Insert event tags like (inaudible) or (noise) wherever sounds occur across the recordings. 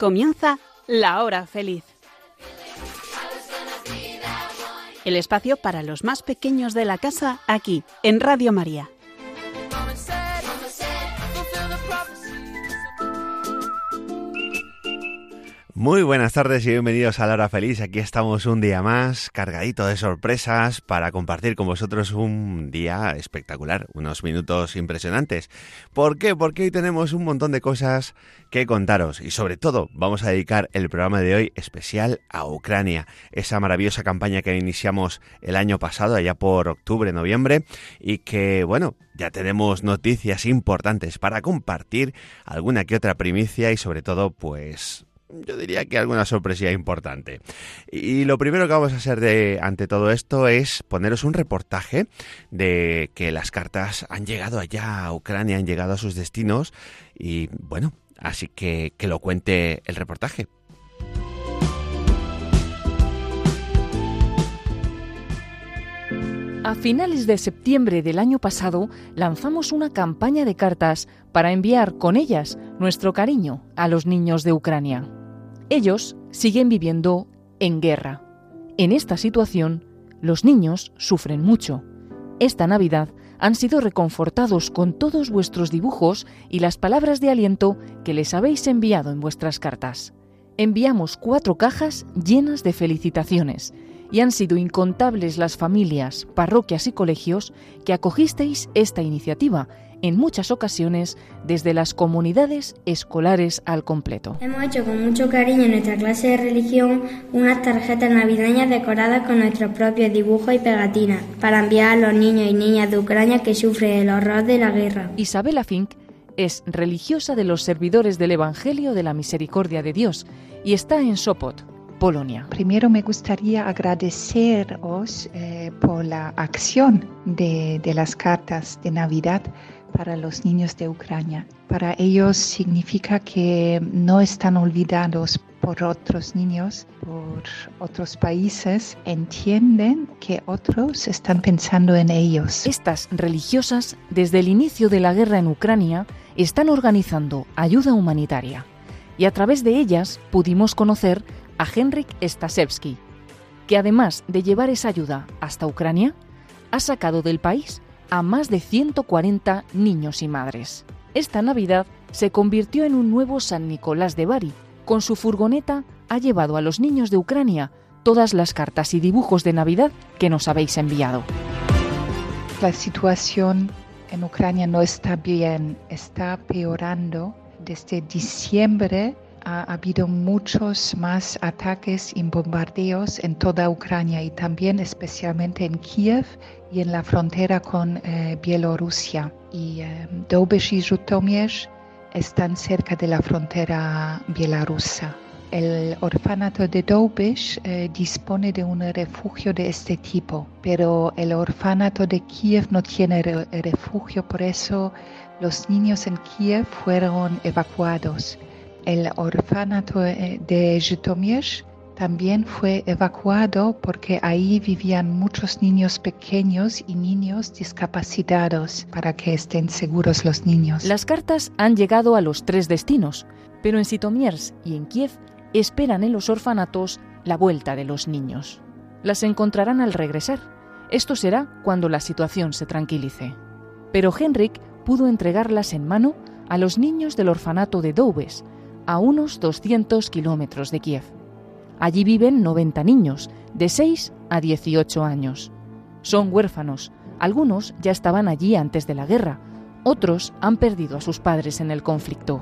Comienza La Hora Feliz. El espacio para los más pequeños de la casa aquí, en Radio María. Muy buenas tardes y bienvenidos a La Hora Feliz. Aquí estamos un día más, cargadito de sorpresas, para compartir con vosotros un día espectacular, unos minutos impresionantes. ¿Por qué? Porque hoy tenemos un montón de cosas que contaros y sobre todo vamos a dedicar el programa de hoy especial a Ucrania, esa maravillosa campaña que iniciamos el año pasado, allá por octubre, noviembre, y que, bueno, ya tenemos noticias importantes para compartir, alguna que otra primicia y sobre todo, pues yo diría que alguna sorpresa importante. Y lo primero que vamos a hacer de, ante todo esto es poneros un reportaje de que las cartas han llegado allá a Ucrania, han llegado a sus destinos y bueno, así que que lo cuente el reportaje. A finales de septiembre del año pasado lanzamos una campaña de cartas para enviar con ellas nuestro cariño a los niños de Ucrania. Ellos siguen viviendo en guerra. En esta situación, los niños sufren mucho. Esta Navidad han sido reconfortados con todos vuestros dibujos y las palabras de aliento que les habéis enviado en vuestras cartas. Enviamos cuatro cajas llenas de felicitaciones y han sido incontables las familias, parroquias y colegios que acogisteis esta iniciativa en muchas ocasiones desde las comunidades escolares al completo. Hemos hecho con mucho cariño en nuestra clase de religión unas tarjetas navideñas decoradas con nuestros propios dibujos y pegatinas para enviar a los niños y niñas de Ucrania que sufren el horror de la guerra. Isabela Fink es religiosa de los servidores del Evangelio de la Misericordia de Dios y está en Sopot, Polonia. Primero me gustaría agradeceros eh, por la acción de, de las cartas de Navidad para los niños de Ucrania. Para ellos significa que no están olvidados por otros niños, por otros países, entienden que otros están pensando en ellos. Estas religiosas, desde el inicio de la guerra en Ucrania, están organizando ayuda humanitaria y a través de ellas pudimos conocer a Henrik Stasevsky, que además de llevar esa ayuda hasta Ucrania, ha sacado del país a más de 140 niños y madres. Esta Navidad se convirtió en un nuevo San Nicolás de Bari. Con su furgoneta ha llevado a los niños de Ucrania todas las cartas y dibujos de Navidad que nos habéis enviado. La situación en Ucrania no está bien, está peorando. Desde diciembre ha habido muchos más ataques y bombardeos en toda Ucrania y también especialmente en Kiev y en la frontera con eh, Bielorrusia. Y eh, Dobesh y Zhytomyr están cerca de la frontera bielorrusa. El orfanato de Dobesh eh, dispone de un refugio de este tipo, pero el orfanato de Kiev no tiene refugio, por eso los niños en Kiev fueron evacuados. El orfanato eh, de Zhytomyr también fue evacuado porque ahí vivían muchos niños pequeños y niños discapacitados para que estén seguros los niños. Las cartas han llegado a los tres destinos, pero en Sitomiers y en Kiev esperan en los orfanatos la vuelta de los niños. Las encontrarán al regresar. Esto será cuando la situación se tranquilice. Pero Henrik pudo entregarlas en mano a los niños del orfanato de Doubes, a unos 200 kilómetros de Kiev. Allí viven 90 niños, de 6 a 18 años. Son huérfanos, algunos ya estaban allí antes de la guerra, otros han perdido a sus padres en el conflicto.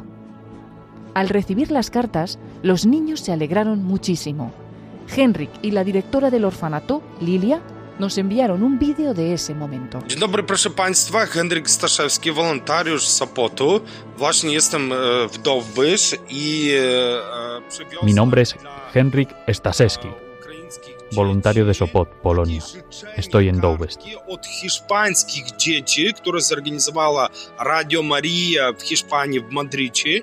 Al recibir las cartas, los niños se alegraron muchísimo. Henrik y la directora del orfanato, Lilia, nos enviaron un vídeo de ese momento. Dzień dobry, proszę Państwa. Henryk Staszewski, wolontariusz z Sopotu. Właśnie jestem e, i e, przywiozłem Mi nombre es Stasewski, ukraińskich voluntario de Sopot, Polonia. Estoy en Doubest. kartki Od hiszpańskich dzieci, które zorganizowała Radio Maria w Hiszpanii, w Madrycie.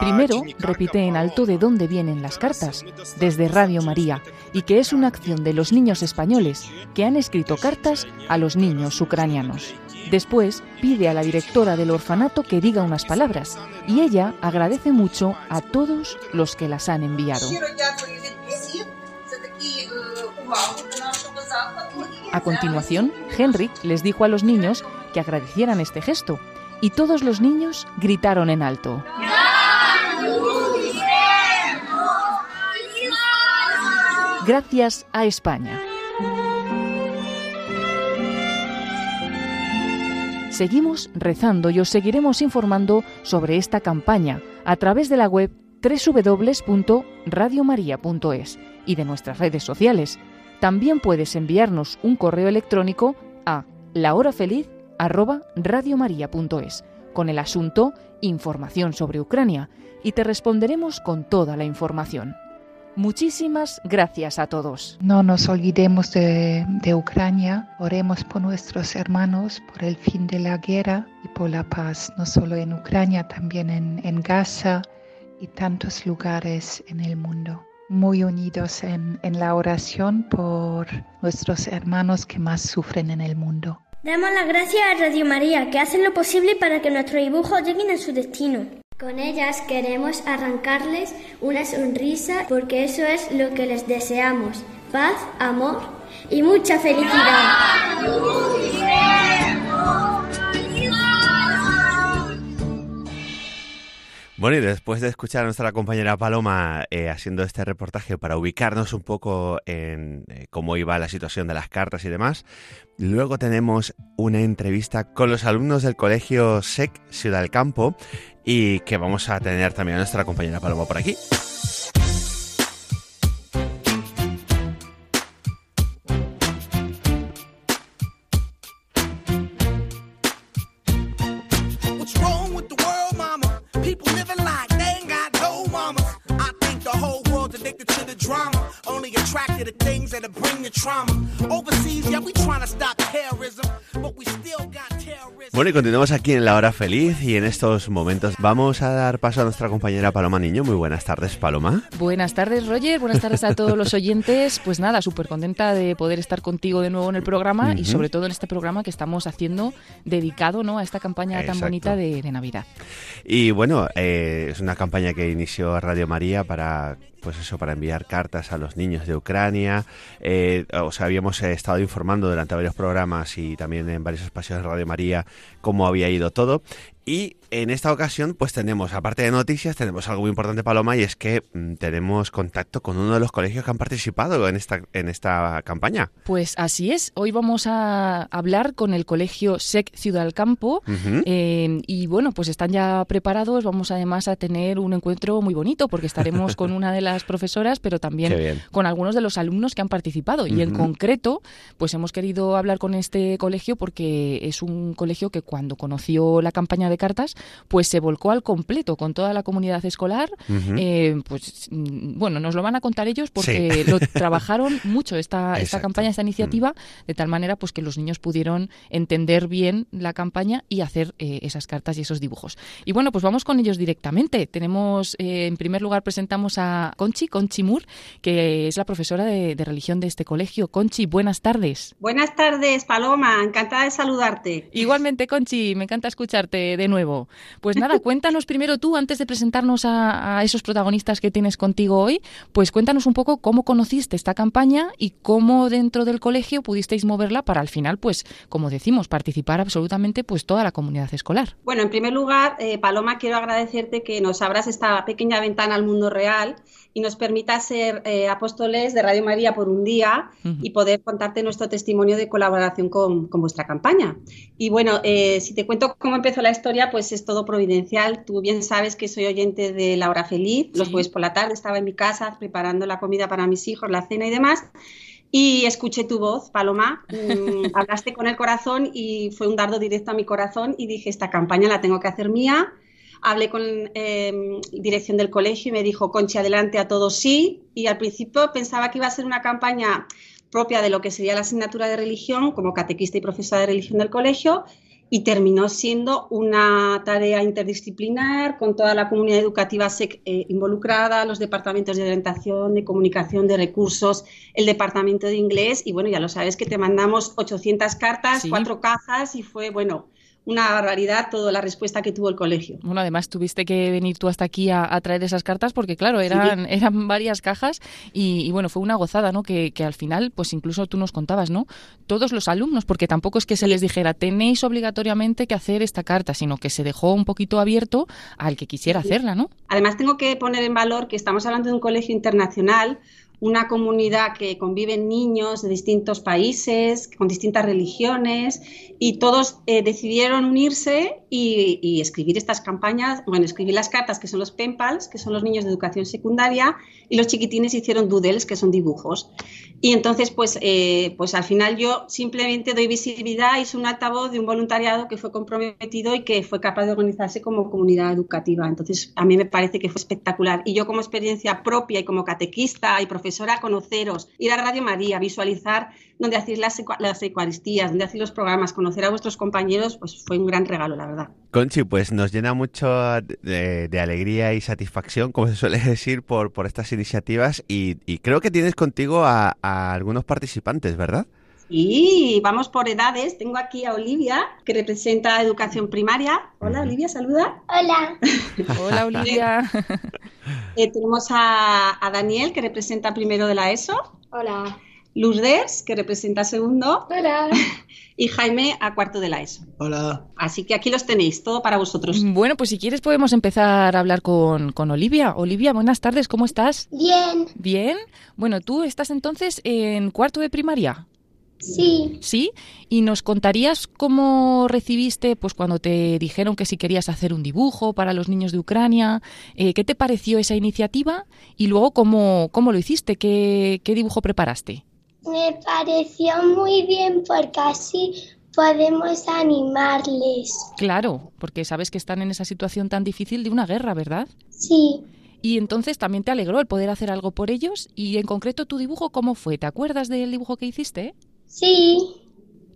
Primero, repite en alto de dónde vienen las cartas, desde Radio María, y que es una acción de los niños españoles que han escrito cartas a los niños ucranianos. Después, pide a la directora del orfanato que diga unas palabras, y ella agradece mucho a todos los que las han enviado. A continuación, Henrik les dijo a los niños que agradecieran este gesto, y todos los niños gritaron en alto. Gracias a España. Seguimos rezando y os seguiremos informando sobre esta campaña a través de la web www.radiomaria.es y de nuestras redes sociales. También puedes enviarnos un correo electrónico a lahorafeliz@radiomaria.es con el asunto Información sobre Ucrania y te responderemos con toda la información. Muchísimas gracias a todos. No nos olvidemos de, de, Ucrania, oremos por nuestros hermanos, por el fin de la guerra y por la paz, no solo en Ucrania, también en, en Gaza y tantos lugares en el mundo. Muy unidos en, en la oración por nuestros hermanos que más sufren en el mundo. Damos las gracias a Radio María, que hacen lo posible para que nuestros dibujos lleguen a su destino. Con ellas queremos arrancarles una sonrisa porque eso es lo que les deseamos. Paz, amor y mucha felicidad. Bueno, y después de escuchar a nuestra compañera Paloma eh, haciendo este reportaje para ubicarnos un poco en eh, cómo iba la situación de las cartas y demás, luego tenemos una entrevista con los alumnos del colegio SEC Ciudad del Campo y que vamos a tener también a nuestra compañera Paloma por aquí. Bueno, y continuamos aquí en la hora feliz y en estos momentos vamos a dar paso a nuestra compañera Paloma Niño. Muy buenas tardes, Paloma. Buenas tardes, Roger. Buenas tardes a todos los oyentes. Pues nada, súper contenta de poder estar contigo de nuevo en el programa uh -huh. y sobre todo en este programa que estamos haciendo dedicado ¿no? a esta campaña Exacto. tan bonita de, de Navidad. Y bueno, eh, es una campaña que inició Radio María para pues eso, para enviar cartas a los niños de Ucrania. Eh, o sea, habíamos eh, estado informando durante varios programas y también en varios espacios de Radio María cómo había ido todo. Y en esta ocasión, pues tenemos, aparte de noticias, tenemos algo muy importante, Paloma, y es que mmm, tenemos contacto con uno de los colegios que han participado en esta, en esta campaña. Pues así es. Hoy vamos a hablar con el colegio SEC Ciudad del Campo. Uh -huh. eh, y bueno, pues están ya preparados. Vamos además a tener un encuentro muy bonito porque estaremos con (laughs) una de las profesoras, pero también con algunos de los alumnos que han participado. Y uh -huh. en concreto, pues hemos querido hablar con este colegio porque es un colegio que cuando conoció la campaña de cartas, pues se volcó al completo con toda la comunidad escolar. Uh -huh. eh, pues bueno, nos lo van a contar ellos porque sí. lo trabajaron mucho esta, (laughs) esta campaña, esta iniciativa, de tal manera pues que los niños pudieron entender bien la campaña y hacer eh, esas cartas y esos dibujos. Y bueno, pues vamos con ellos directamente. Tenemos, eh, en primer lugar, presentamos a Conchi, Conchi Mur, que es la profesora de, de religión de este colegio. Conchi, buenas tardes. Buenas tardes, Paloma. Encantada de saludarte. Igualmente, Conchi, me encanta escucharte de nuevo. Pues nada, (laughs) cuéntanos primero tú, antes de presentarnos a, a, esos protagonistas que tienes contigo hoy, pues cuéntanos un poco cómo conociste esta campaña y cómo dentro del colegio pudisteis moverla para al final, pues, como decimos, participar absolutamente pues toda la comunidad escolar. Bueno, en primer lugar, eh, Paloma, quiero agradecerte que nos abras esta pequeña ventana al mundo real y nos permita ser eh, apóstoles de Radio María por un día uh -huh. y poder contarte nuestro testimonio de colaboración con, con vuestra campaña. Y bueno, eh, si te cuento cómo empezó la historia, pues es todo providencial. Tú bien sabes que soy oyente de La Hora Feliz. Los sí. jueves por la tarde estaba en mi casa preparando la comida para mis hijos, la cena y demás. Y escuché tu voz, Paloma, mmm, (laughs) hablaste con el corazón y fue un dardo directo a mi corazón y dije, esta campaña la tengo que hacer mía hablé con eh, dirección del colegio y me dijo, Conchi, adelante a todos sí. Y al principio pensaba que iba a ser una campaña propia de lo que sería la asignatura de religión, como catequista y profesora de religión del colegio. Y terminó siendo una tarea interdisciplinar con toda la comunidad educativa eh, involucrada, los departamentos de orientación, de comunicación, de recursos, el departamento de inglés. Y bueno, ya lo sabes que te mandamos 800 cartas, cuatro cajas y fue bueno una barbaridad toda la respuesta que tuvo el colegio. Bueno, además tuviste que venir tú hasta aquí a, traer esas cartas porque, claro, eran, eran varias cajas y, bueno, fue una gozada, ¿no? Que, al final, pues incluso tú nos contabas, ¿no? Todos los alumnos, porque tampoco es que se les dijera tenéis obligatoriamente que hacer esta carta, sino que se dejó un poquito abierto al que quisiera hacerla, ¿no? Además, tengo que poner en valor que estamos hablando de un colegio internacional una comunidad que conviven niños de distintos países, con distintas religiones, y todos eh, decidieron unirse y, escribir estas campañas, bueno, escribir las cartas que son los penpals, que son los niños de educación secundaria, y los chiquitines hicieron doodles, que son dibujos. Y entonces, pues, eh, pues al final yo simplemente doy visibilidad, hice un altavoz de un voluntariado que fue comprometido y que fue capaz de organizarse como comunidad educativa. Entonces, a mí me parece que fue espectacular. Y yo como experiencia propia y como catequista y profesora, conoceros, ir a Radio María, visualizar donde hacéis las, las Eucaristías, donde hacéis los programas, conocer a vuestros compañeros, pues fue un gran regalo, la verdad. Conchi, pues nos llena mucho de, alegría y satisfacción, como se suele (laughs) decir, por, por estas iniciativas y, creo que tienes contigo a, algunos participantes, ¿verdad? Sí, vamos por edades. Tengo aquí a Olivia, que representa educación primaria. Hola, Olivia, saluda. Hola. Hola, Olivia. (laughs) Eh, tenemos a, a, Daniel, que representa primero de la ESO. Hola. Lourdes, que representa segundo. Hola. (laughs) Y Jaime a cuarto de la ESO. Hola. Así que aquí los tenéis, todo para vosotros. Bueno, pues si quieres podemos empezar a hablar con, con Olivia. Olivia, buenas tardes, ¿cómo estás? Bien. Bien. Bueno, tú estás entonces en cuarto de primaria. Sí. ¿Sí? ¿Y nos contarías cómo recibiste, pues cuando te dijeron que si querías hacer un dibujo para los niños de Ucrania, eh, qué te pareció esa iniciativa y luego cómo, cómo lo hiciste, qué, qué dibujo preparaste? Me pareció muy bien porque así podemos animarles. Claro, porque sabes que están en esa situación tan difícil de una guerra, ¿verdad? Sí. Y entonces también te alegró el poder hacer algo por ellos. Y en concreto, tu dibujo, ¿cómo fue? ¿Te acuerdas del dibujo que hiciste? Sí.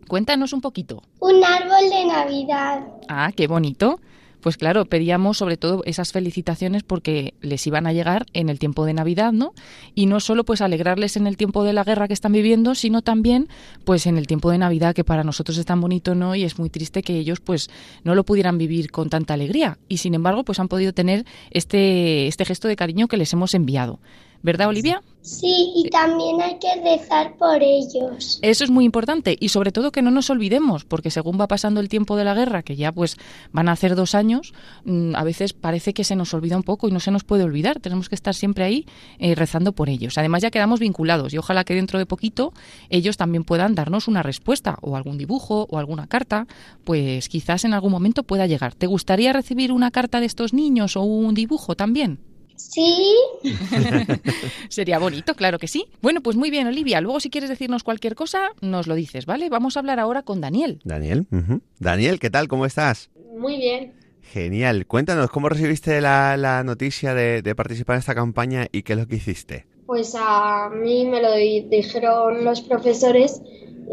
Cuéntanos un poquito. Un árbol de Navidad. Ah, qué bonito pues claro, pedíamos sobre todo esas felicitaciones porque les iban a llegar en el tiempo de Navidad, ¿no? Y no solo pues alegrarles en el tiempo de la guerra que están viviendo, sino también pues en el tiempo de Navidad que para nosotros es tan bonito, ¿no? Y es muy triste que ellos pues no lo pudieran vivir con tanta alegría y sin embargo pues han podido tener este este gesto de cariño que les hemos enviado. ¿Verdad, Olivia? Sí, y también hay que rezar por ellos. Eso es muy importante y sobre todo que no nos olvidemos, porque según va pasando el tiempo de la guerra, que ya pues van a hacer dos años, mm, a veces parece que se nos olvida un poco y no se nos puede olvidar. Tenemos que estar siempre ahí eh, rezando por ellos. Además ya quedamos vinculados y ojalá que dentro de poquito ellos también puedan darnos una respuesta o algún dibujo o alguna carta, pues quizás en algún momento pueda llegar. ¿Te gustaría recibir una carta de estos niños o un dibujo también? Sí. (laughs) Sería bonito, claro que sí. Bueno, pues muy bien, Olivia. Luego, si quieres decirnos cualquier cosa, nos lo dices, ¿vale? Vamos a hablar ahora con Daniel. Daniel, Daniel, ¿qué tal? ¿Cómo estás? Muy bien. Genial. Cuéntanos, ¿cómo recibiste la, noticia de, de, participar en esta campaña y qué es lo que hiciste? Pues a mí me lo dijeron los profesores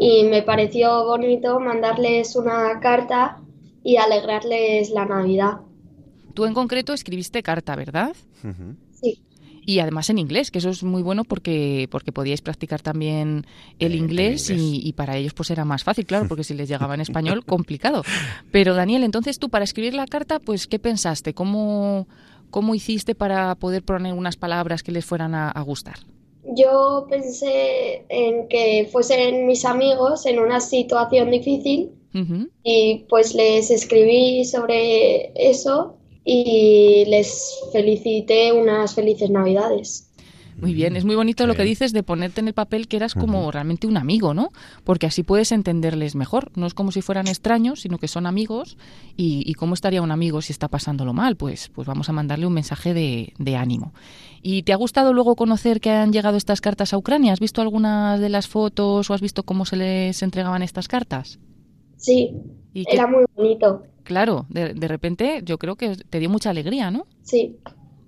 y me pareció bonito mandarles una carta y alegrarles la Navidad. Tú en concreto escribiste carta, ¿verdad? Sí. Y además en inglés, que eso es muy bueno porque, porque podíais practicar también el, inglés, Y, para ellos pues era más fácil, claro, porque si les llegaba en (laughs) español, complicado. Pero Daniel, entonces tú para escribir la carta, pues ¿qué pensaste? ¿Cómo, cómo hiciste para poder poner unas palabras que les fueran a, gustar? Yo pensé en que fuesen mis amigos en una situación difícil y pues les escribí sobre eso y les felicité unas felices navidades. Muy bien, es muy bonito lo que dices de ponerte en el papel que eras como realmente un amigo, ¿no? Porque así puedes entenderles mejor. No es como si fueran extraños, sino que son amigos. ¿Y, cómo estaría un amigo si está pasándolo mal? Pues, pues vamos a mandarle un mensaje de, de ánimo. ¿Y te ha gustado luego conocer que han llegado estas cartas a Ucrania? ¿Has visto algunas de las fotos o has visto cómo se les entregaban estas cartas? Sí, era muy bonito. Claro, de, de repente yo creo que te dio mucha alegría, ¿no? Sí.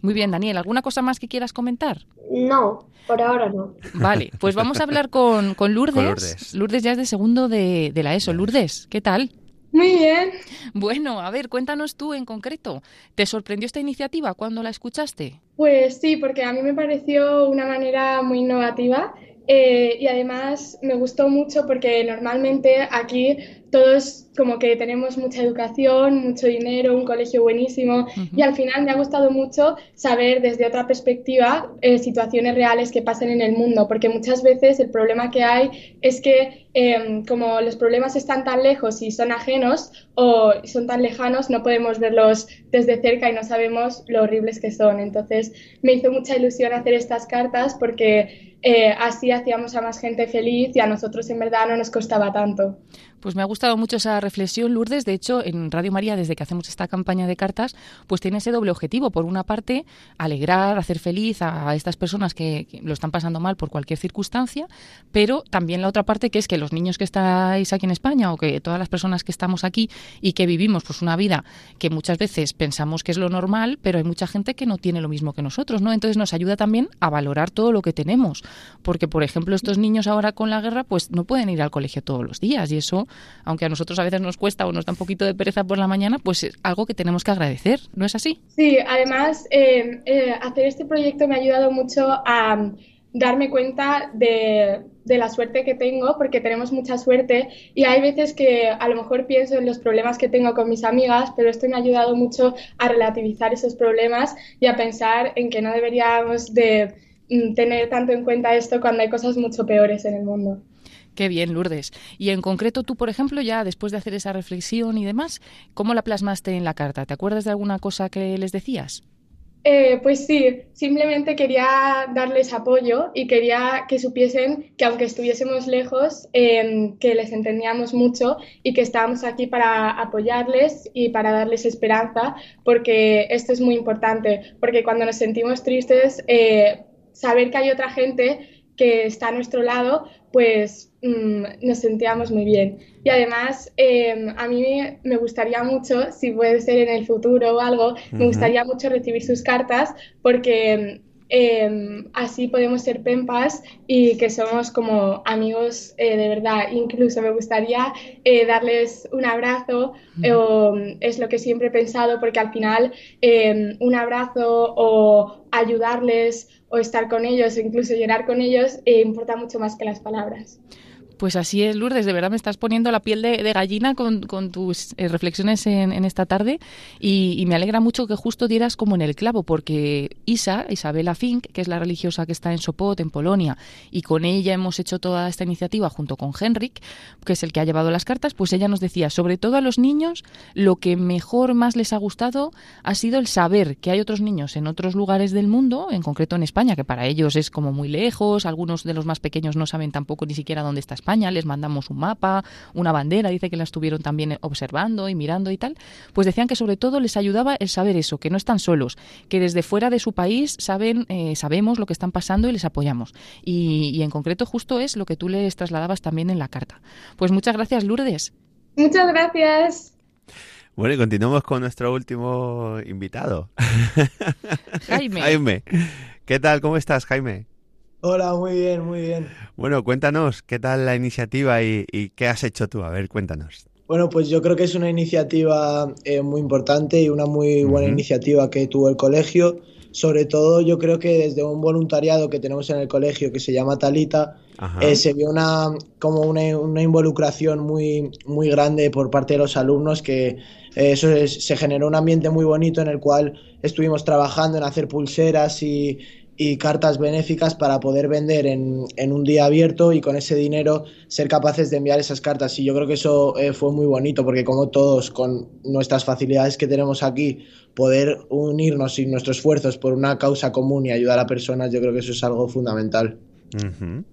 Muy bien, Daniel, ¿alguna cosa más que quieras comentar? No, por ahora no. Vale, pues vamos a hablar con, con, Lourdes. Lourdes. ya es de segundo de, de la ESO. Lourdes, ¿qué tal? Muy bien. Bueno, a ver, cuéntanos tú en concreto. ¿Te sorprendió esta iniciativa cuando la escuchaste? Pues sí, porque a mí me pareció una manera muy innovativa eh, y además me gustó mucho porque normalmente aquí todos como que tenemos mucha educación, mucho dinero, un colegio buenísimo y al final me ha gustado mucho saber desde otra perspectiva eh, situaciones reales que pasan en el mundo, porque muchas veces el problema que hay es que em, como los problemas están tan lejos y son ajenos o son tan lejanos, no podemos verlos desde cerca y no sabemos lo horribles que son. Entonces me hizo mucha ilusión hacer estas cartas porque eh, así hacíamos a más gente feliz y a nosotros en verdad no nos costaba tanto. Pues me ha gustado mucho esa reflexión, Lourdes. De hecho, en Radio María, desde que hacemos esta campaña de cartas, pues tiene ese doble objetivo. Por una parte, alegrar, hacer feliz a estas personas que, lo están pasando mal por cualquier circunstancia, pero también la otra parte que es que los niños que estáis aquí en España o que todas las personas que estamos aquí y que vivimos pues una vida que muchas veces pensamos que es lo normal, pero hay mucha gente que no tiene lo mismo que nosotros, ¿no? Entonces nos ayuda también a valorar todo lo que tenemos, porque por ejemplo estos niños ahora con la guerra pues no pueden ir al colegio todos los días y eso aunque a nosotros a veces nos cuesta o nos da un poquito de pereza por la mañana, pues es algo que tenemos que agradecer, ¿no es así? Sí, además eh, eh, hacer este proyecto me ha ayudado mucho a mm, darme cuenta de, de, la suerte que tengo, porque tenemos mucha suerte y hay veces que a lo mejor pienso en los problemas que tengo con mis amigas, pero esto me ha ayudado mucho a relativizar esos problemas y a pensar en que no deberíamos de mm, tener tanto en cuenta esto cuando hay cosas mucho peores en el mundo. Qué bien, Lourdes. Y en concreto tú, por ejemplo, ya después de hacer esa reflexión y demás, ¿cómo la plasmaste en la carta? ¿Te acuerdas de alguna cosa que les decías? Eh, pues sí, simplemente quería darles apoyo y quería que supiesen que aunque estuviésemos lejos, em, que les entendíamos mucho y que estábamos aquí para apoyarles y para darles esperanza, porque esto es muy importante, porque cuando nos sentimos tristes, eh, saber que hay otra gente que está a nuestro lado, pues mm, nos sentíamos muy bien. Y además, em, a mí me gustaría mucho, si puede ser en el futuro o algo, me gustaría mucho recibir sus cartas porque em, así podemos ser pempas y que somos como amigos eh, de verdad. Incluso me gustaría eh, darles un abrazo, o, es lo que siempre he pensado, porque al final em, un abrazo o ayudarles o estar con ellos o incluso llorar con ellos eh, importa mucho más que las palabras. Pues así es, Lourdes, de verdad me estás poniendo la piel de, gallina con, tus eh, reflexiones en, esta tarde y, me alegra mucho que justo dieras como en el clavo, porque Isa, Isabela Fink, que es la religiosa que está en Sopot, en Polonia, y con ella hemos hecho toda esta iniciativa junto con Henrik, que es el que ha llevado las cartas, pues ella nos decía, sobre todo a los niños, lo que mejor más les ha gustado ha sido el saber que hay otros niños en otros lugares del mundo, en concreto en España, que para ellos es como muy lejos, algunos de los más pequeños no saben tampoco ni siquiera dónde está España, les mandamos un mapa, una bandera, dice que la estuvieron también observando y mirando y tal, pues decían que sobre todo les ayudaba el saber eso, que no están solos, que desde fuera de su país saben, eh, sabemos lo que están pasando y les apoyamos. Y, y en concreto justo es lo que tú les trasladabas también en la carta. Pues muchas gracias, Lourdes. Muchas gracias. Bueno, y continuamos con nuestro último invitado. Jaime. (laughs) Jaime. ¿Qué tal? ¿Cómo estás, Jaime? Hola, muy bien, muy bien. Bueno, cuéntanos, ¿qué tal la iniciativa y, qué has hecho tú? A ver, cuéntanos. Bueno, pues yo creo que es una iniciativa eh, muy importante y una muy buena iniciativa que tuvo el colegio. Sobre todo yo creo que desde un voluntariado que tenemos en el colegio que se llama Talita, eh, se vio una, como una, involucración muy, muy grande por parte de los alumnos que eh, eso se generó un ambiente muy bonito en el cual estuvimos trabajando en hacer pulseras y, y cartas benéficas para poder vender en, en, un día abierto y con ese dinero ser capaces de enviar esas cartas. Y yo creo que eso eh, fue muy bonito porque como todos con nuestras facilidades que tenemos aquí, poder unirnos y nuestros esfuerzos por una causa común y ayudar a personas, yo creo que eso es algo fundamental.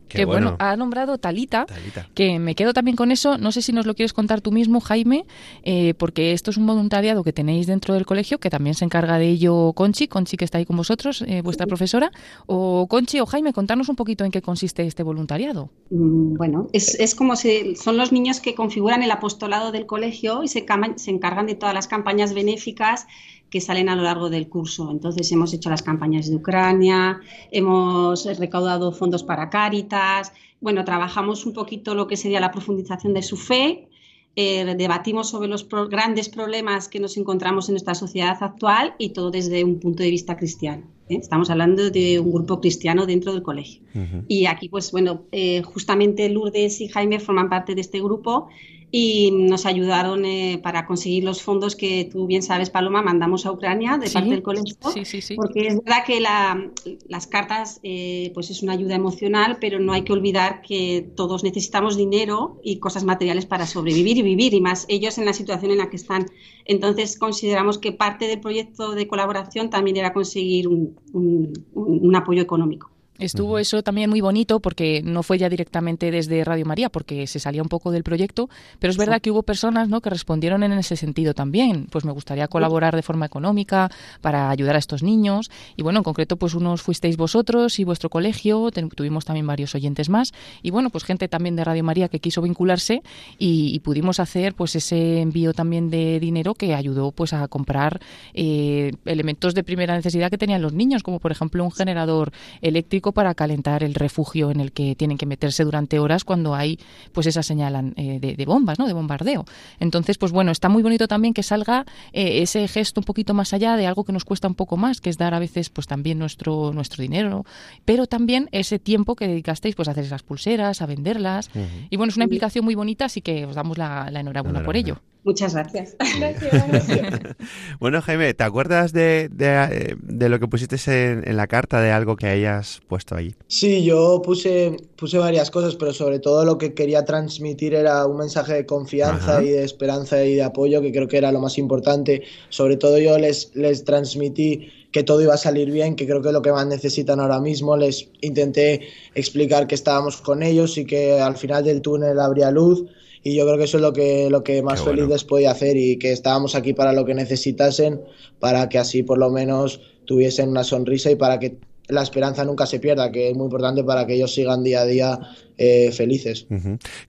Qué, bueno. ha nombrado Talita, que me quedo también con eso. No sé si nos lo quieres contar tú mismo, Jaime, eh, porque esto es un voluntariado que tenéis dentro del colegio, que también se encarga de ello Conchi, Conchi que está ahí con vosotros, eh, vuestra profesora. O Conchi o Jaime, contarnos un poquito en qué consiste este voluntariado. Mm, bueno, es, es como si son los niños que configuran el apostolado del colegio y se, se encargan de todas las campañas benéficas que salen a lo largo del curso. Entonces hemos hecho las campañas de Ucrania, hemos recaudado fondos para Cáritas, bueno, trabajamos un poquito lo que sería la profundización de su fe, eh, debatimos sobre los grandes problemas que nos encontramos en nuestra sociedad actual y todo desde un punto de vista cristiano. ¿eh? Estamos hablando de un grupo cristiano dentro del colegio. Y aquí, pues bueno, eh, justamente Lourdes y Jaime forman parte de este grupo y nos ayudaron eh, para conseguir los fondos que tú bien sabes, Paloma, mandamos a Ucrania de parte del colegio. Sí, sí, sí. Porque es verdad que las cartas eh, pues es una ayuda emocional, pero no hay que olvidar que todos necesitamos dinero y cosas materiales para sobrevivir y vivir, y más ellos en la situación en la que están. Entonces consideramos que parte del proyecto de colaboración también era conseguir un apoyo económico. Estuvo eso también muy bonito porque no fue ya directamente desde Radio María, porque se salía un poco del proyecto, pero es verdad que hubo personas ¿no? que respondieron en ese sentido también. Pues me gustaría colaborar de forma económica para ayudar a estos niños. Y bueno, en concreto, pues unos fuisteis vosotros y vuestro colegio, tuvimos también varios oyentes más. Y bueno, pues gente también de Radio María que quiso vincularse y, pudimos hacer pues ese envío también de dinero que ayudó pues a comprar eh, elementos de primera necesidad que tenían los niños, como por ejemplo un generador eléctrico para calentar el refugio en el que tienen que meterse durante horas cuando hay pues esa señal eh, de, bombas, ¿no? De bombardeo. Entonces, pues bueno, está muy bonito también que salga eh, ese gesto un poquito más allá de algo que nos cuesta un poco más, que es dar a veces pues también nuestro nuestro dinero, pero también ese tiempo que dedicasteis pues a hacer esas pulseras, a venderlas. Y bueno, es una implicación muy bonita, así que os damos la, enhorabuena por ello. Muchas gracias. (laughs) bueno, Jaime, ¿te acuerdas de, de, de lo que pusiste en, en, la carta de algo que hayas puesto ahí? Sí, yo puse, puse varias cosas, pero sobre todo lo que quería transmitir era un mensaje de confianza y de esperanza y de apoyo, que creo que era lo más importante. Sobre todo yo les, les transmití que todo iba a salir bien, que creo que es lo que más necesitan ahora mismo. Les intenté explicar que estábamos con ellos y que al final del túnel habría luz y yo creo que eso es lo que, lo que más felices podía hacer y que estábamos aquí para lo que necesitasen, para que así por lo menos tuviesen una sonrisa y para que la esperanza nunca se pierda, que es muy importante para que ellos sigan día a día eh, felices.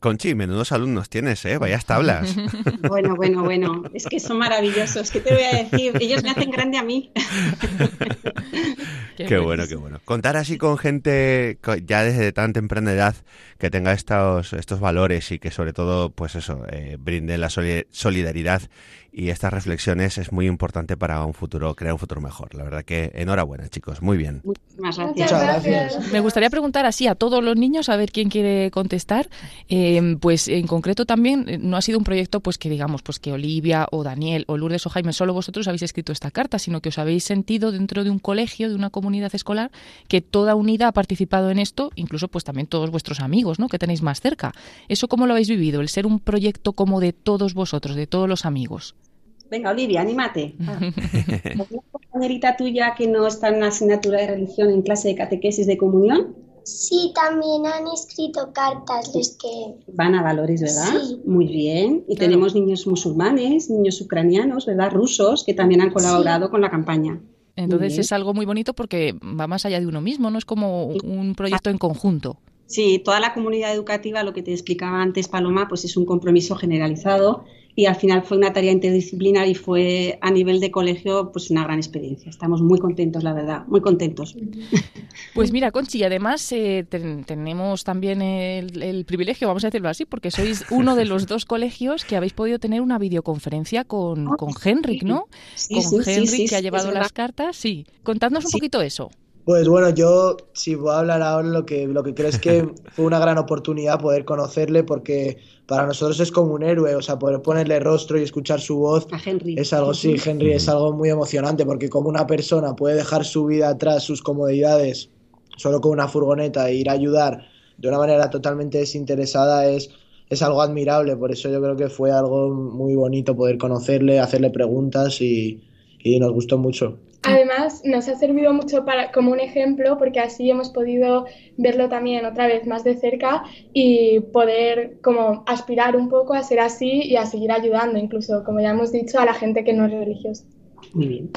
Conchi, menudos alumnos tienes, ¿eh? Vayas tablas. (laughs) Bueno, bueno, bueno, es que son maravillosos, ¿qué te voy a decir? Ellos me hacen grande a mí. (laughs) (laughs) qué, bueno, qué bueno. Contar así con gente ya desde tan temprana edad que tenga estos, estos valores y que sobre todo, pues eso, eh, brinde la solidaridad y estas reflexiones es muy importante para un futuro, crear un futuro mejor. La verdad que enhorabuena, chicos, muy bien. Muchas gracias. Me gustaría preguntar así a todos los niños, a ver quién quiere contestar. Eh, pues en concreto también eh, no ha sido un proyecto pues que digamos pues que Olivia o Daniel o Lourdes o Jaime solo vosotros habéis escrito esta carta, sino que os habéis sentido dentro de un colegio, de una comunidad escolar, que toda unidad ha participado en esto, incluso pues también todos vuestros amigos, ¿no? Que tenéis más cerca. ¿Eso cómo lo habéis vivido? El ser un proyecto como de todos vosotros, de todos los amigos. Venga, Olivia, anímate. (laughs) Ah. ¿Una compañerita tuya que no está en la asignatura de religión en clase de catequesis de comunión? Sí, también han escrito cartas los que... Van a valores, ¿verdad? Sí. Muy bien. Y tenemos niños musulmanes, niños ucranianos, ¿verdad? Rusos, que también han colaborado con la campaña. Entonces es algo muy bonito porque va más allá de uno mismo, no es como un proyecto en conjunto. Sí, toda la comunidad educativa, lo que te explicaba antes Paloma, pues es un compromiso generalizado y al final fue una tarea interdisciplinar y fue a nivel de colegio pues una gran experiencia. Estamos muy contentos, la verdad, muy contentos. (laughs) Pues mira, Conchi, y además eh, tenemos también el, privilegio, vamos a decirlo así, porque sois uno de los dos colegios que habéis podido tener una videoconferencia con, con Henrik, ¿no? Sí, con sí, Henrik que ha llevado las cartas, sí. Contadnos un poquito eso. Pues bueno, yo si voy a hablar ahora lo que, lo que creo es que (laughs) fue una gran oportunidad poder conocerle porque para nosotros es como un héroe, o sea, poder ponerle rostro y escuchar su voz a Henry. es algo, sí, Henry es algo muy emocionante porque como una persona puede dejar su vida atrás, sus comodidades, solo con una furgoneta e ir a ayudar de una manera totalmente desinteresada es, es algo admirable, por eso yo creo que fue algo muy bonito poder conocerle, hacerle preguntas y, y nos gustó mucho. Además, nos ha servido mucho para, como un ejemplo porque así hemos podido verlo también otra vez más de cerca y poder como aspirar un poco a ser así y a seguir ayudando, incluso, como ya hemos dicho, a la gente que no es religiosa. Muy bien.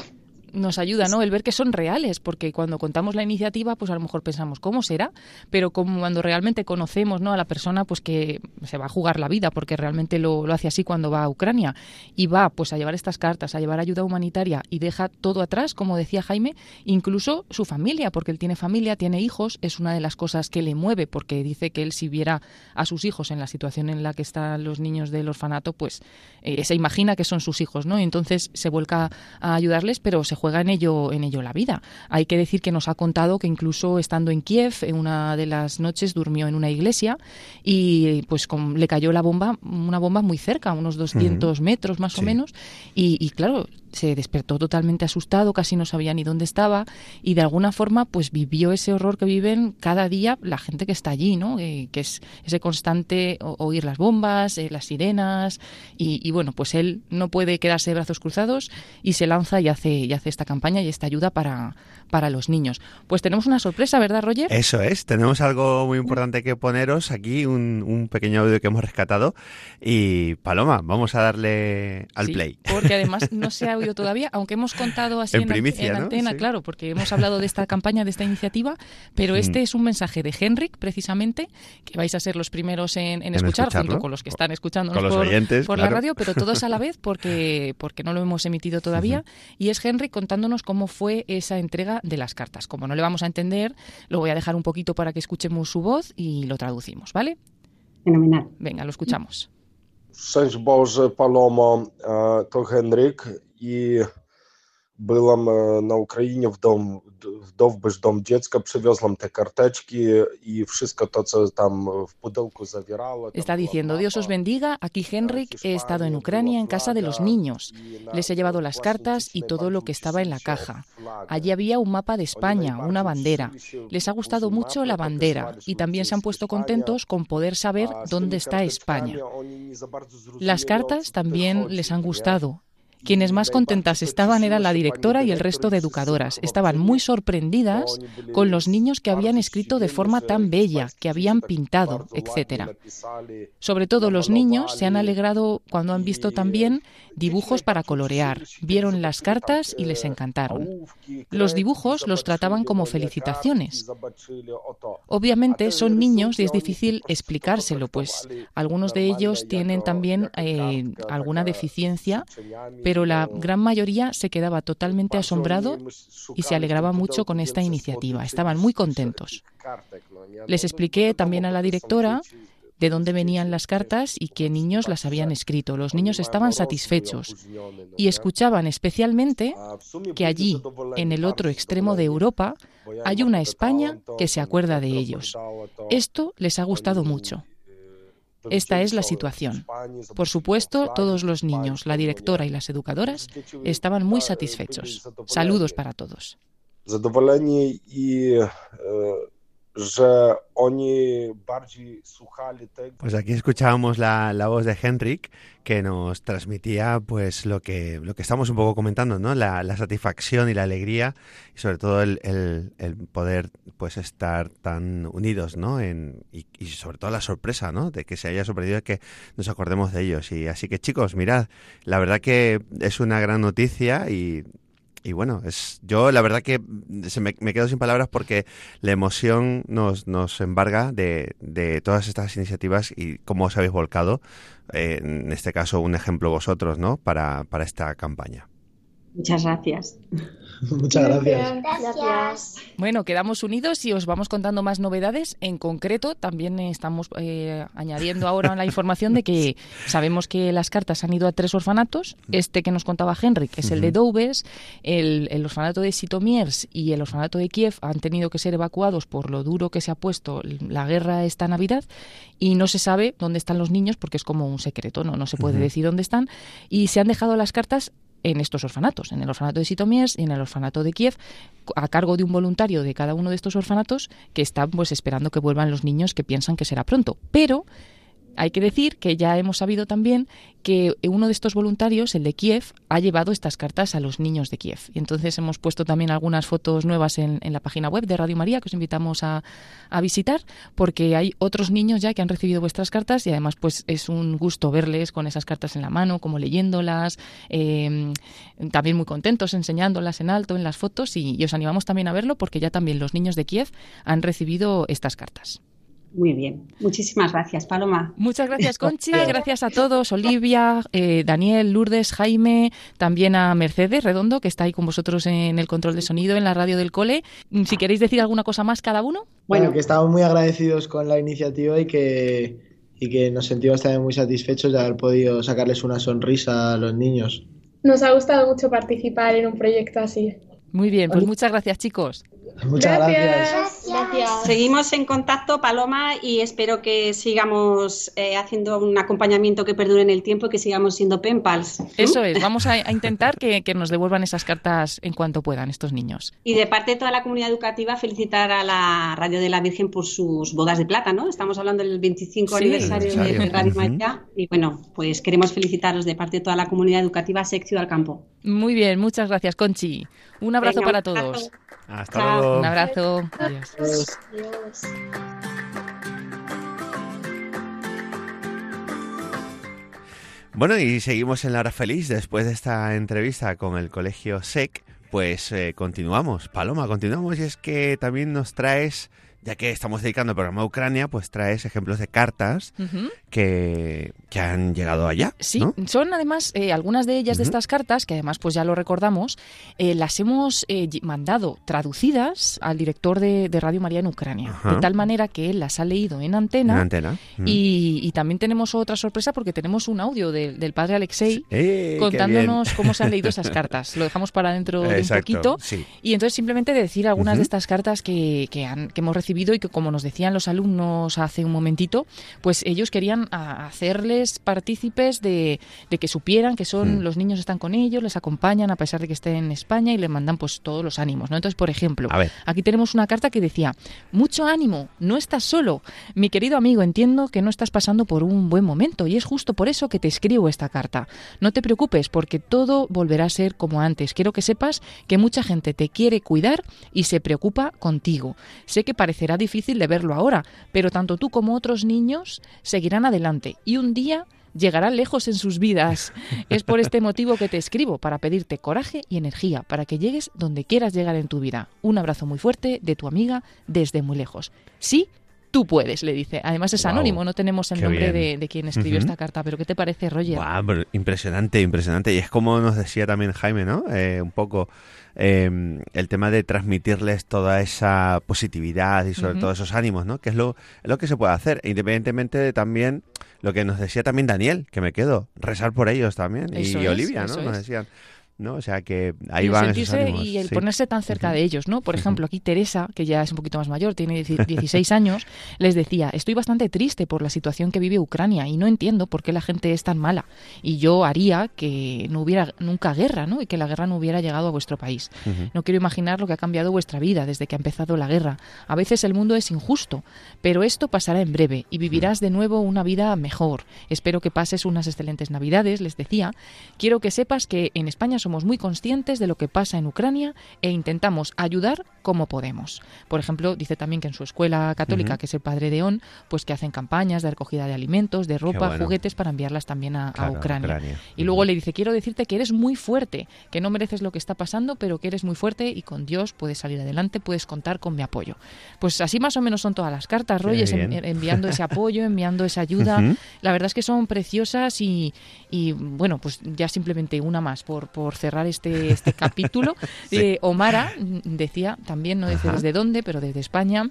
Nos ayuda, ¿no? El ver que son reales, porque cuando contamos la iniciativa, pues a lo mejor pensamos, ¿cómo será? Pero como cuando realmente conocemos, ¿no? A la persona, pues que se va a jugar la vida, porque realmente lo, lo hace así cuando va a Ucrania y va, pues a llevar estas cartas, a llevar ayuda humanitaria y deja todo atrás, como decía Jaime, incluso su familia, porque él tiene familia, tiene hijos, es una de las cosas que le mueve, porque dice que él si viera a sus hijos en la situación en la que están los niños del orfanato, pues eh, se imagina que son sus hijos, ¿no? Y entonces se vuelca a ayudarles, pero se juega en ello, en ello la vida. Hay que decir que nos ha contado que incluso estando en Kiev, en una de las noches durmió en una iglesia y pues le cayó la bomba, una bomba muy cerca, unos 200 metros más o menos, y, y claro, se despertó totalmente asustado, casi no sabía ni dónde estaba y de alguna forma pues vivió ese horror que viven cada día la gente que está allí, ¿no? Eh, que es ese constante oír las bombas, eh, las sirenas y, bueno, pues él no puede quedarse de brazos cruzados y se lanza y hace, y hace esta campaña y esta ayuda para, para los niños. Pues tenemos una sorpresa, ¿verdad, Roger? Eso es, tenemos algo muy importante que poneros aquí, un, un pequeño audio que hemos rescatado y Paloma, vamos a darle al play. Porque además (laughs) no se ha oído todavía, aunque hemos contado así en, antena, claro, porque hemos hablado de esta (laughs) campaña, de esta iniciativa, pero mm. este es un mensaje de Henrik, precisamente, que vais a ser los primeros en, escuchar, junto con los que están escuchando por, la radio, pero todos a la (laughs) vez, porque, porque no lo hemos emitido todavía, y es Henrik contándonos cómo fue esa entrega de las cartas. Como no le vamos a entender, lo voy a dejar un poquito para que escuchemos su voz y lo traducimos, ¿vale? Fenomenal. Venga, lo escuchamos. Szczęść Boże, Palomo, to Henryk i byłam na Ukrainie w dom, w Dowbysz Dom Dziecka, przywiozłam te karteczki i wszystko to, co tam w pudełku zawierało. Está diciendo, Dios os bendiga, aquí Henrik, he estado en Ucrania en casa de los niños. Les he llevado las cartas y todo lo que estaba en la caja. Allí había un mapa de España, una bandera. Les ha gustado mucho la bandera y también se han puesto contentos con poder saber dónde está España. Las cartas también les han gustado quienes más contentas estaban eran la directora y el resto de educadoras. Estaban muy sorprendidas con los niños que habían escrito de forma tan bella, que habían pintado, etc. Sobre todo los niños se han alegrado cuando han visto también dibujos para colorear. Vieron las cartas y les encantaron. Los dibujos los trataban como felicitaciones. Obviamente son niños y es difícil explicárselo, pues algunos de ellos tienen también eh, alguna deficiencia, pero la gran mayoría se quedaba totalmente asombrado y se alegraba mucho con esta iniciativa. Estaban muy contentos. Les expliqué también a la directora de dónde venían las cartas y qué niños las habían escrito. Los niños estaban satisfechos y escuchaban especialmente que allí, en el otro extremo de Europa, hay una España que se acuerda de ellos. Esto les ha gustado mucho. Esta es la situación. Por supuesto, todos los niños, la directora y las educadoras estaban muy satisfechos. Saludos para todos. Pues aquí escuchábamos la, la, voz de Henrik que nos transmitía pues lo que, lo que estamos un poco comentando, ¿no? La, la satisfacción y la alegría y sobre todo el, el, el poder pues estar tan unidos, ¿no? En, y, sobre todo la sorpresa, ¿no? De que se haya sorprendido que nos acordemos de ellos. Y así que chicos, mirad, la verdad que es una gran noticia y y bueno, es yo la verdad que se me, quedo sin palabras porque la emoción nos, nos embarga de, de todas estas iniciativas y cómo os habéis volcado, eh, en este caso un ejemplo vosotros, ¿no? Para, para esta campaña. Muchas gracias. (laughs) Muchas gracias. Gracias. Bueno, quedamos unidos y os vamos contando más novedades. En concreto, también estamos eh, añadiendo ahora la información de que (laughs) sabemos que las cartas han ido a tres orfanatos. Este que nos contaba Henrik es el de Doubes, el, el, orfanato de Sitomiers y el orfanato de Kiev han tenido que ser evacuados por lo duro que se ha puesto la guerra esta Navidad y no se sabe dónde están los niños porque es como un secreto, no, no se puede decir dónde están y se han dejado las cartas en estos orfanatos, en el orfanato de Sitomies y en el orfanato de Kiev, a cargo de un voluntario de cada uno de estos orfanatos que están pues esperando que vuelvan los niños que piensan que será pronto. Pero Hay que decir que ya hemos sabido también que uno de estos voluntarios, el de Kiev, ha llevado estas cartas a los niños de Kiev. Y entonces hemos puesto también algunas fotos nuevas en, la página web de Radio María que os invitamos a, visitar, porque hay otros niños ya que han recibido vuestras cartas y además pues es un gusto verles con esas cartas en la mano, como leyéndolas, eh, también muy contentos enseñándolas en alto en las fotos y os animamos también a verlo porque ya también los niños de Kiev han recibido estas cartas. Muy bien. Muchísimas gracias, Paloma. Muchas gracias, Conchi. gracias a todos. Olivia, eh, Daniel, Lourdes, Jaime, también a Mercedes Redondo, que está ahí con vosotros en el control de sonido en la radio del cole. Mm, si queréis decir alguna cosa más cada uno. Bueno, que estamos muy agradecidos con la iniciativa y que, y que nos sentimos también muy satisfechos de haber podido sacarles una sonrisa a los niños. Nos ha gustado mucho participar en un proyecto así. Muy bien, pues muchas gracias, chicos. Muchas gracias. gracias. Seguimos en contacto, Paloma, y espero que sigamos eh, haciendo un acompañamiento que perdure en el tiempo y que sigamos siendo penpals. Eso es, vamos a, intentar que, nos devuelvan esas cartas en cuanto puedan estos niños. Y de parte de toda la comunidad educativa, felicitar a la Radio de la Virgen por sus bodas de plata, ¿no? Estamos hablando del 25 aniversario, de Radio María. Y bueno, pues queremos felicitaros de parte de toda la comunidad educativa Seccio al Campo. Muy bien, muchas gracias, Conchi. Un abrazo para todos. Hasta luego. Un abrazo. Adiós. Bueno, y seguimos en la hora feliz después de esta entrevista con el colegio SEC. Pues eh, continuamos, Paloma, continuamos y es que también nos traes ya que estamos dedicando el programa a Ucrania, pues traes ejemplos de cartas que, que, han llegado allá. Sí, son además eh, algunas de ellas de estas cartas, que además pues ya lo recordamos, eh, las hemos eh, mandado traducidas al director de, Radio María en Ucrania, de tal manera que él las ha leído en antena. En antena. Y, también tenemos otra sorpresa porque tenemos un audio del padre Alexei contándonos cómo se han leído esas cartas. Lo dejamos para dentro de un poquito. Y entonces simplemente decir algunas de estas cartas que, que, han, que hemos recibido y que, como nos decían los alumnos hace un momentito, pues ellos querían hacerles partícipes de, que supieran que son mm. los niños están con ellos, les acompañan a pesar de que estén en España y les mandan pues todos los ánimos. ¿no? Entonces, por ejemplo, aquí tenemos una carta que decía, mucho ánimo, no estás solo. Mi querido amigo, entiendo que no estás pasando por un buen momento y es justo por eso que te escribo esta carta. No te preocupes porque todo volverá a ser como antes. Quiero que sepas que mucha gente te quiere cuidar y se preocupa contigo. Sé que parece será difícil de verlo ahora, pero tanto tú como otros niños seguirán adelante y un día llegarán lejos en sus vidas. (laughs) Es por este motivo que te escribo, para pedirte coraje y energía, para que llegues donde quieras llegar en tu vida. Un abrazo muy fuerte de tu amiga desde muy lejos. Sí, tú puedes, le dice. Además es anónimo, no tenemos el nombre de, quien escribió esta carta, pero ¿qué te parece, Roger? impresionante, impresionante. Y es como nos decía también Jaime, ¿no? Eh, un poco em, el tema de transmitirles toda esa positividad y sobre todo esos ánimos, ¿no? Que es lo, lo que se puede hacer, independientemente de también lo que nos decía también Daniel, que me quedo, rezar por ellos también, y, Olivia, ¿no? Nos decían ¿no? O sea que ahí van Y el ponerse tan cerca de ellos, ¿no? Por ejemplo, aquí Teresa, que ya es un poquito más mayor, tiene 16 años, les decía, estoy bastante triste por la situación que vive Ucrania y no entiendo por qué la gente es tan mala. Y yo haría que no hubiera nunca guerra, ¿no? Y que la guerra no hubiera llegado a vuestro país. No quiero imaginar lo que ha cambiado vuestra vida desde que ha empezado la guerra. A veces el mundo es injusto, pero esto pasará en breve y vivirás de nuevo una vida mejor. Espero que pases unas excelentes navidades, les decía. Quiero que sepas que en España somos muy conscientes de lo que pasa en Ucrania e intentamos ayudar como podemos. Por ejemplo, dice también que en su escuela católica, que es el padre de On, pues que hacen campañas de recogida de alimentos, de ropa, juguetes para enviarlas también a, Ucrania. Y luego le dice, quiero decirte que eres muy fuerte, que no mereces lo que está pasando, pero que eres muy fuerte y con Dios puedes salir adelante, puedes contar con mi apoyo. Pues así más o menos son todas las cartas, Royes, enviando ese apoyo, (laughs) enviando esa ayuda. La verdad es que son preciosas y, y, bueno, pues ya simplemente una más por, por cerrar este, este capítulo. (laughs) Eh, Omara decía, también no dice desde dónde, pero desde España,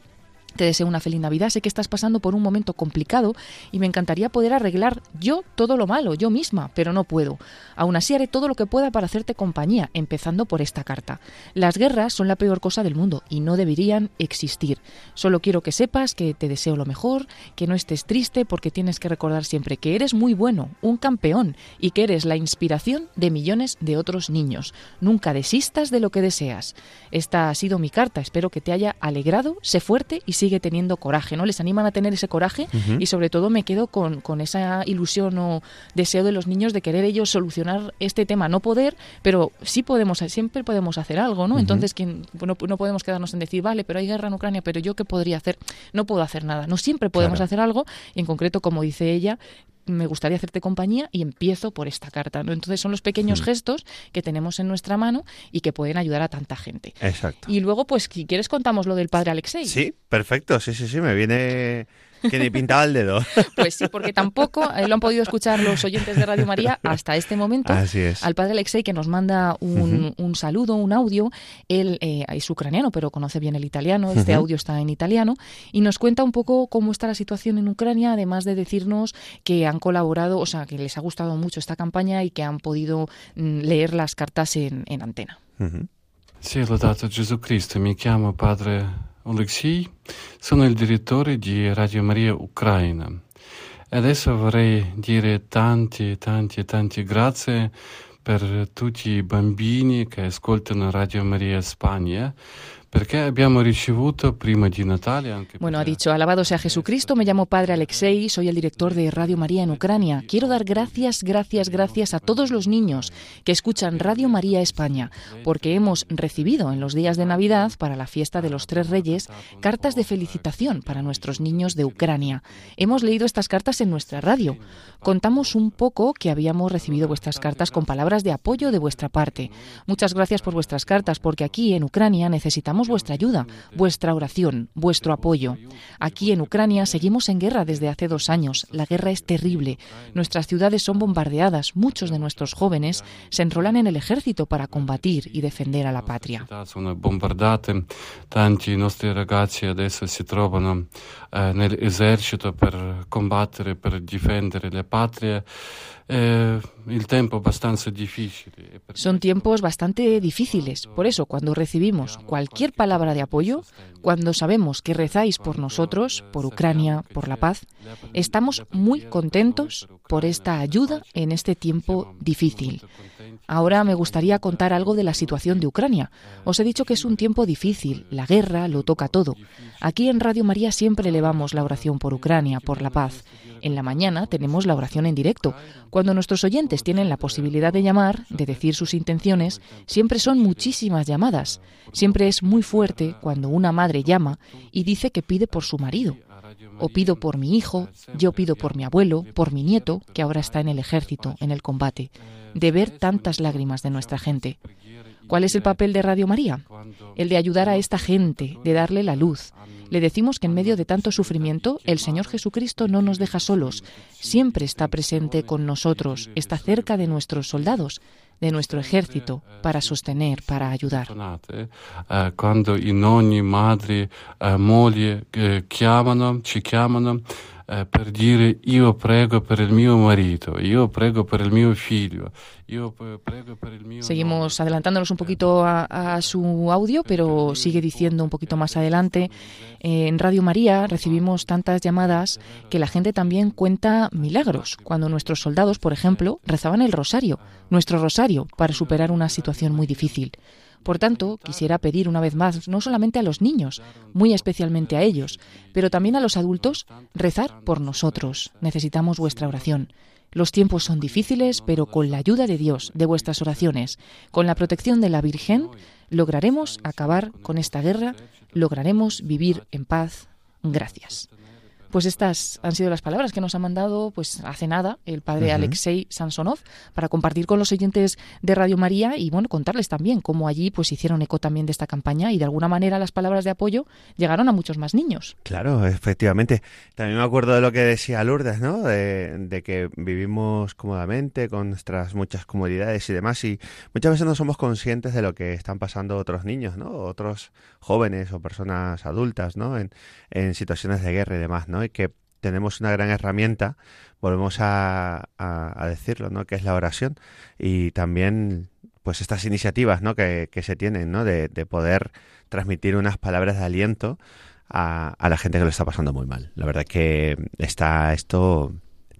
te deseo una feliz Navidad. Sé que estás pasando por un momento complicado y me encantaría poder arreglar yo todo lo malo, yo misma, pero no puedo. Aún así haré todo lo que pueda para hacerte compañía, empezando por esta carta. Las guerras son la peor cosa del mundo y no deberían existir. Solo quiero que sepas que te deseo lo mejor, que no estés triste porque tienes que recordar siempre que eres muy bueno, un campeón y que eres la inspiración de millones de otros niños. Nunca desistas de lo que deseas. Esta ha sido mi carta, espero que te haya alegrado, sé fuerte y sigue teniendo coraje, ¿no? Les animan a tener ese coraje y sobre todo me quedo con, con, esa ilusión o deseo de los niños de querer ellos solucionar este tema, no poder, pero sí podemos, siempre podemos hacer algo, ¿no? Entonces que no, no, podemos quedarnos en decir, vale, pero hay guerra en Ucrania, pero yo qué podría hacer, no puedo hacer nada, no siempre podemos hacer algo y en concreto, como dice ella, me gustaría hacerte compañía y empiezo por esta carta. ¿no? Entonces son los pequeños hmm. gestos que tenemos en nuestra mano y que pueden ayudar a tanta gente. Exacto. Y luego, pues, si quieres, contamos lo del padre Alexei. Sí, perfecto. Sí, sí, sí, me viene que ni pintaba el dedo. (laughs) Pues sí, porque tampoco eh, lo han podido escuchar los oyentes de Radio María hasta este momento. Así es. Al padre Alexei que nos manda un, un saludo, un audio. Él eh, es ucraniano, pero conoce bien el italiano. Este audio está en italiano. Y nos cuenta un poco cómo está la situación en Ucrania, además de decirnos que han colaborado, o sea, que les ha gustado mucho esta campaña y que han podido mm, leer las cartas en, en antena. Sí, lodato Jesucristo. Mi llamo Padre Alexei, sono il direttore di Radio Maria Ucraina. E adesso vorrei dire tanti, tanti, tanti grazie per tutti i bambini che ascoltano Radio Maria Spagna Bueno, ha dicho, alabado sea Jesucristo, me llamo Padre Alexei, soy el director de Radio María en Ucrania. Quiero dar gracias, gracias, gracias a todos los niños que escuchan Radio María España, porque hemos recibido en los días de Navidad, para la fiesta de los Tres Reyes, cartas de felicitación para nuestros niños de Ucrania. Hemos leído estas cartas en nuestra radio. Contamos un poco que habíamos recibido vuestras cartas con palabras de apoyo de vuestra parte. Muchas gracias por vuestras cartas, porque aquí en Ucrania necesitamos vuestra ayuda, vuestra oración, vuestro apoyo. Aquí en Ucrania seguimos en guerra desde hace dos años. La guerra es terrible. Nuestras ciudades son bombardeadas. Muchos de nuestros jóvenes se enrolan en el ejército para combatir y defender a la patria. Eh, per difendere la patria. Eh, Son tiempos bastante difíciles. Por eso, cuando recibimos cualquier palabra de apoyo, cuando sabemos que rezáis por nosotros, por Ucrania, por la paz, estamos muy contentos por esta ayuda en este tiempo difícil. Ahora me gustaría contar algo de la situación de Ucrania. Os he dicho que es un tiempo difícil, la guerra lo toca todo. Aquí en Radio María siempre elevamos la oración por Ucrania, por la paz. En la mañana tenemos la oración en directo. Cuando nuestros oyentes tienen la posibilidad de llamar, de decir sus intenciones, siempre son muchísimas llamadas. Siempre es muy fuerte cuando una madre llama y dice que pide por su marido. O pido por mi hijo, yo pido por mi abuelo, por mi nieto, que ahora está en el ejército, en el combate. De ver tantas lágrimas de nuestra gente. ¿Cuál es el papel de Radio María? El de ayudar a esta gente, de darle la luz, le decimos que en medio de tanto sufrimiento, el Señor Jesucristo no nos deja solos, siempre está presente con nosotros, está cerca de nuestros soldados, de nuestro ejército, para sostener, para ayudar. Cuando eh, per dire io prego per il mio marito, io prego per il mio figlio, io prego per il mio... Seguimos adelantándonos un poquito a, a, su audio, pero sigue diciendo un poquito más adelante, eh, en Radio María recibimos tantas llamadas que la gente también cuenta milagros, cuando nuestros soldados, por ejemplo, rezaban el rosario, nuestro rosario, para superar una situación muy difícil. Por tanto, quisiera pedir una vez más, no solamente a los niños, muy especialmente a ellos, pero también a los adultos, rezar por nosotros. Necesitamos vuestra oración. Los tiempos son difíciles, pero con la ayuda de Dios, de vuestras oraciones, con la protección de la Virgen, lograremos acabar con esta guerra, lograremos vivir en paz. Gracias. Pues estas han sido las palabras que nos ha mandado pues hace nada el padre Alexei Sansonov para compartir con los oyentes de Radio María y bueno, contarles también cómo allí pues hicieron eco también de esta campaña y de alguna manera las palabras de apoyo llegaron a muchos más niños. Claro, efectivamente. También me acuerdo de lo que decía Lourdes, ¿no? De, que vivimos cómodamente con nuestras muchas comodidades y demás y muchas veces no somos conscientes de lo que están pasando otros niños, ¿no? Otros jóvenes o personas adultas, ¿no? En, en situaciones de guerra y demás, ¿no? Que tenemos una gran herramienta, volvemos a, decirlo, ¿no? Que es la oración y también pues estas iniciativas, ¿no? Que, se tienen, ¿no? De, poder transmitir unas palabras de aliento a, la gente que lo está pasando muy mal. La verdad que está esto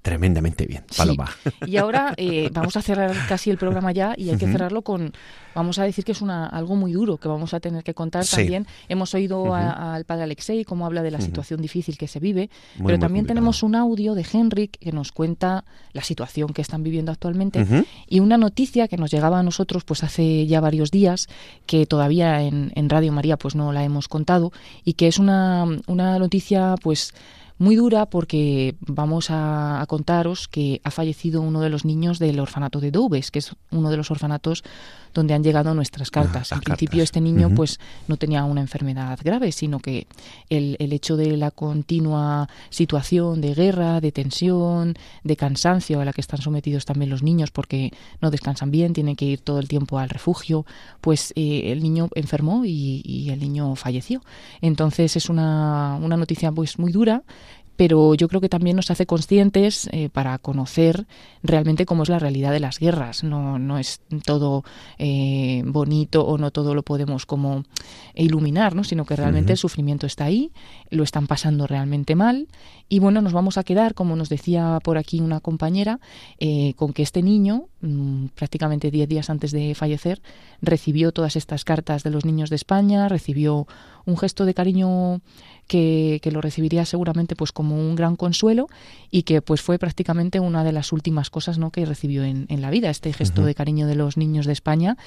tremendamente bien, Paloma. Y ahora eh, vamos a cerrar casi el programa ya y hay que cerrarlo con, vamos a decir que es una, algo muy duro que vamos a tener que contar también. Hemos oído al padre Alexei cómo habla de la situación difícil que se vive, pero también tenemos un audio de Henrik que nos cuenta la situación que están viviendo actualmente y una noticia que nos llegaba a nosotros pues hace ya varios días que todavía en, en Radio María pues no la hemos contado y que es una, una noticia pues muy dura porque vamos a, contaros que ha fallecido uno de los niños del orfanato de Doubes, que es uno de los orfanatos donde han llegado nuestras ah, cartas. en principio este niño pues no tenía una enfermedad grave, sino que el, el, hecho de la continua situación de guerra, de tensión, de cansancio a la que están sometidos también los niños porque no descansan bien, tienen que ir todo el tiempo al refugio, pues eh, el niño enfermó y, y, el niño falleció. Entonces es una, una noticia pues muy dura pero yo creo que también nos hace conscientes eh, para conocer realmente cómo es la realidad de las guerras. No, no es todo eh, bonito o no todo lo podemos como iluminar, ¿no? sino que realmente el sufrimiento está ahí, lo están pasando realmente mal y bueno, nos vamos a quedar, como nos decía por aquí una compañera, eh, con que este niño, mm, prácticamente 10 días antes de fallecer, recibió todas estas cartas de los niños de España, recibió un gesto de cariño que, lo recibiría seguramente pues como un gran consuelo y que pues fue prácticamente una de las últimas cosas ¿no? que recibió en, la vida, este gesto de cariño de los niños de España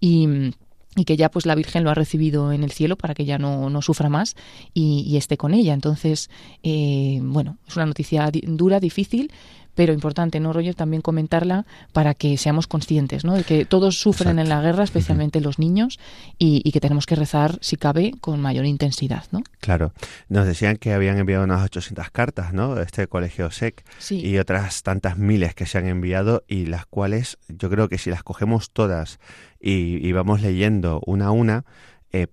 y y que ya pues la Virgen lo ha recibido en el cielo para que ya no, no sufra más y, esté con ella. Entonces, eh, bueno, es una noticia dura, difícil, pero importante, ¿no, Roger? También comentarla para que seamos conscientes, ¿no? De que todos sufren en la guerra, especialmente los niños, y, que tenemos que rezar, si cabe, con mayor intensidad, ¿no? Claro. Nos decían que habían enviado unas 800 cartas, ¿no? De este colegio SEC y otras tantas miles que se han enviado y las cuales yo creo que si las cogemos todas y, vamos leyendo una a una, eh,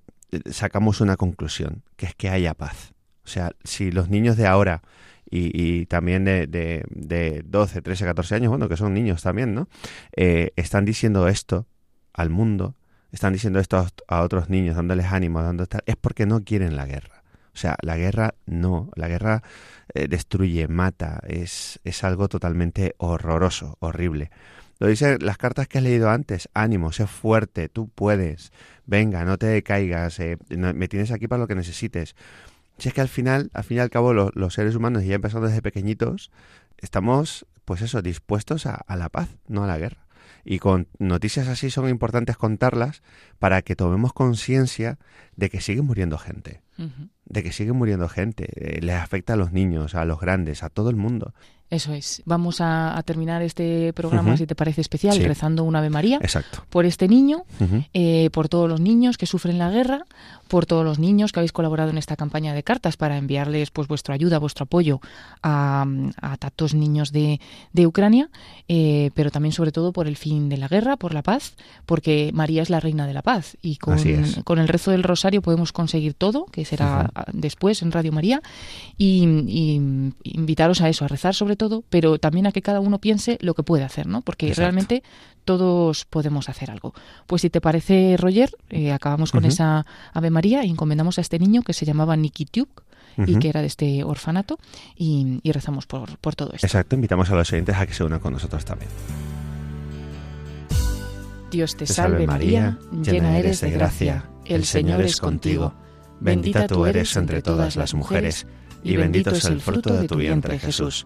sacamos una conclusión, que es que haya paz. O sea, si los niños de ahora y, también de, de, 12, 13, 14 años, bueno, que son niños también, ¿no? Eh, están diciendo esto al mundo, están diciendo esto a, otros niños, dándoles ánimo, dando es porque no quieren la guerra. O sea, la guerra no, la guerra eh, destruye, mata, es, es algo totalmente horroroso, horrible. Lo dicen las cartas que has leído antes, ánimo, sé fuerte, tú puedes, venga, no te decaigas, eh, me tienes aquí para lo que necesites. Si es que al final, al fin y al cabo, los seres humanos, y ya empezando desde pequeñitos, estamos, pues eso, dispuestos a, la paz, no a la guerra. Y con noticias así son importantes contarlas para que tomemos conciencia de que sigue muriendo gente. De que sigue muriendo gente. Eh, les afecta a los niños, a los grandes, a todo el mundo. Eso es. Vamos a, terminar este programa, si te parece especial, rezando un Ave María Exacto. por este niño, eh, por todos los niños que sufren la guerra, por todos los niños que habéis colaborado en esta campaña de cartas para enviarles pues vuestra ayuda, vuestro apoyo a, tantos niños de, Ucrania, eh, pero también sobre todo por el fin de la guerra, por la paz, porque María es la reina de la paz y con, con el rezo del rosario podemos conseguir todo, que será después en Radio María, y, y invitaros a eso, a rezar sobre todo pero también a que cada uno piense lo que puede hacer, ¿no? Porque realmente todos podemos hacer algo. Pues si te parece, Roger, eh, acabamos con esa Ave María y encomendamos a este niño que se llamaba Nikityuk, y que era de este orfanato y, rezamos por, por, todo esto. Exacto, invitamos a los oyentes a que se unan con nosotros también. Dios te, salve María, llena eres de gracia, el Señor es contigo, bendita tú eres entre todas las mujeres y bendito es el fruto de tu vientre Jesús.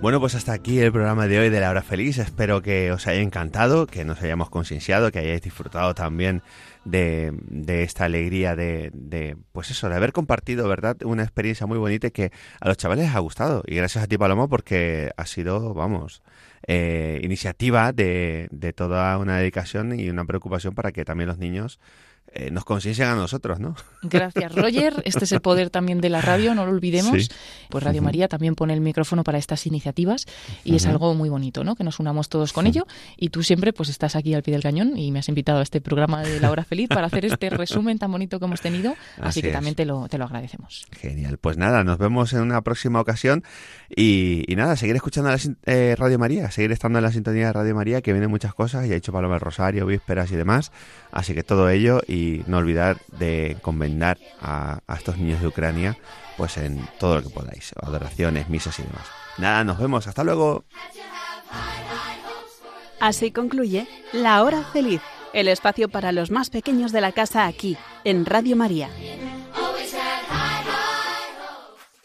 Bueno, pues hasta aquí el programa de hoy de la hora feliz. Espero que os haya encantado, que nos hayamos concienciado, que hayáis disfrutado también de, esta alegría de, de, pues eso, de haber compartido, ¿verdad? Una experiencia muy bonita que a los chavales les ha gustado. Y gracias a ti, Paloma, porque ha sido, vamos, eh, iniciativa de, de, toda una dedicación y una preocupación para que también los niños eh, nos conciencian a nosotros, ¿no? (laughs) Gracias, Roger. Este es el poder también de la radio, no lo olvidemos. Pues Radio María también pone el micrófono para estas iniciativas y es algo muy bonito, ¿no? Que nos unamos todos con ello. Y tú siempre pues estás aquí al pie del cañón y me has invitado a este programa de La Hora Feliz para hacer este resumen tan bonito que hemos tenido. (laughs) Así, que también te lo, te lo agradecemos. Genial. Pues nada, nos vemos en una próxima ocasión y, nada, seguir escuchando la, eh, Radio María, seguir estando en la sintonía de Radio María, que vienen muchas cosas. Ya he hecho Paloma del Rosario, vísperas y demás. Así que todo ello y no olvidar de convendar a, a estos niños de Ucrania pues en todo lo que podáis, adoraciones, misas y demás. Nada, nos vemos, hasta luego. Así concluye La Hora Feliz, el espacio para los más pequeños de la casa aquí, en Radio María.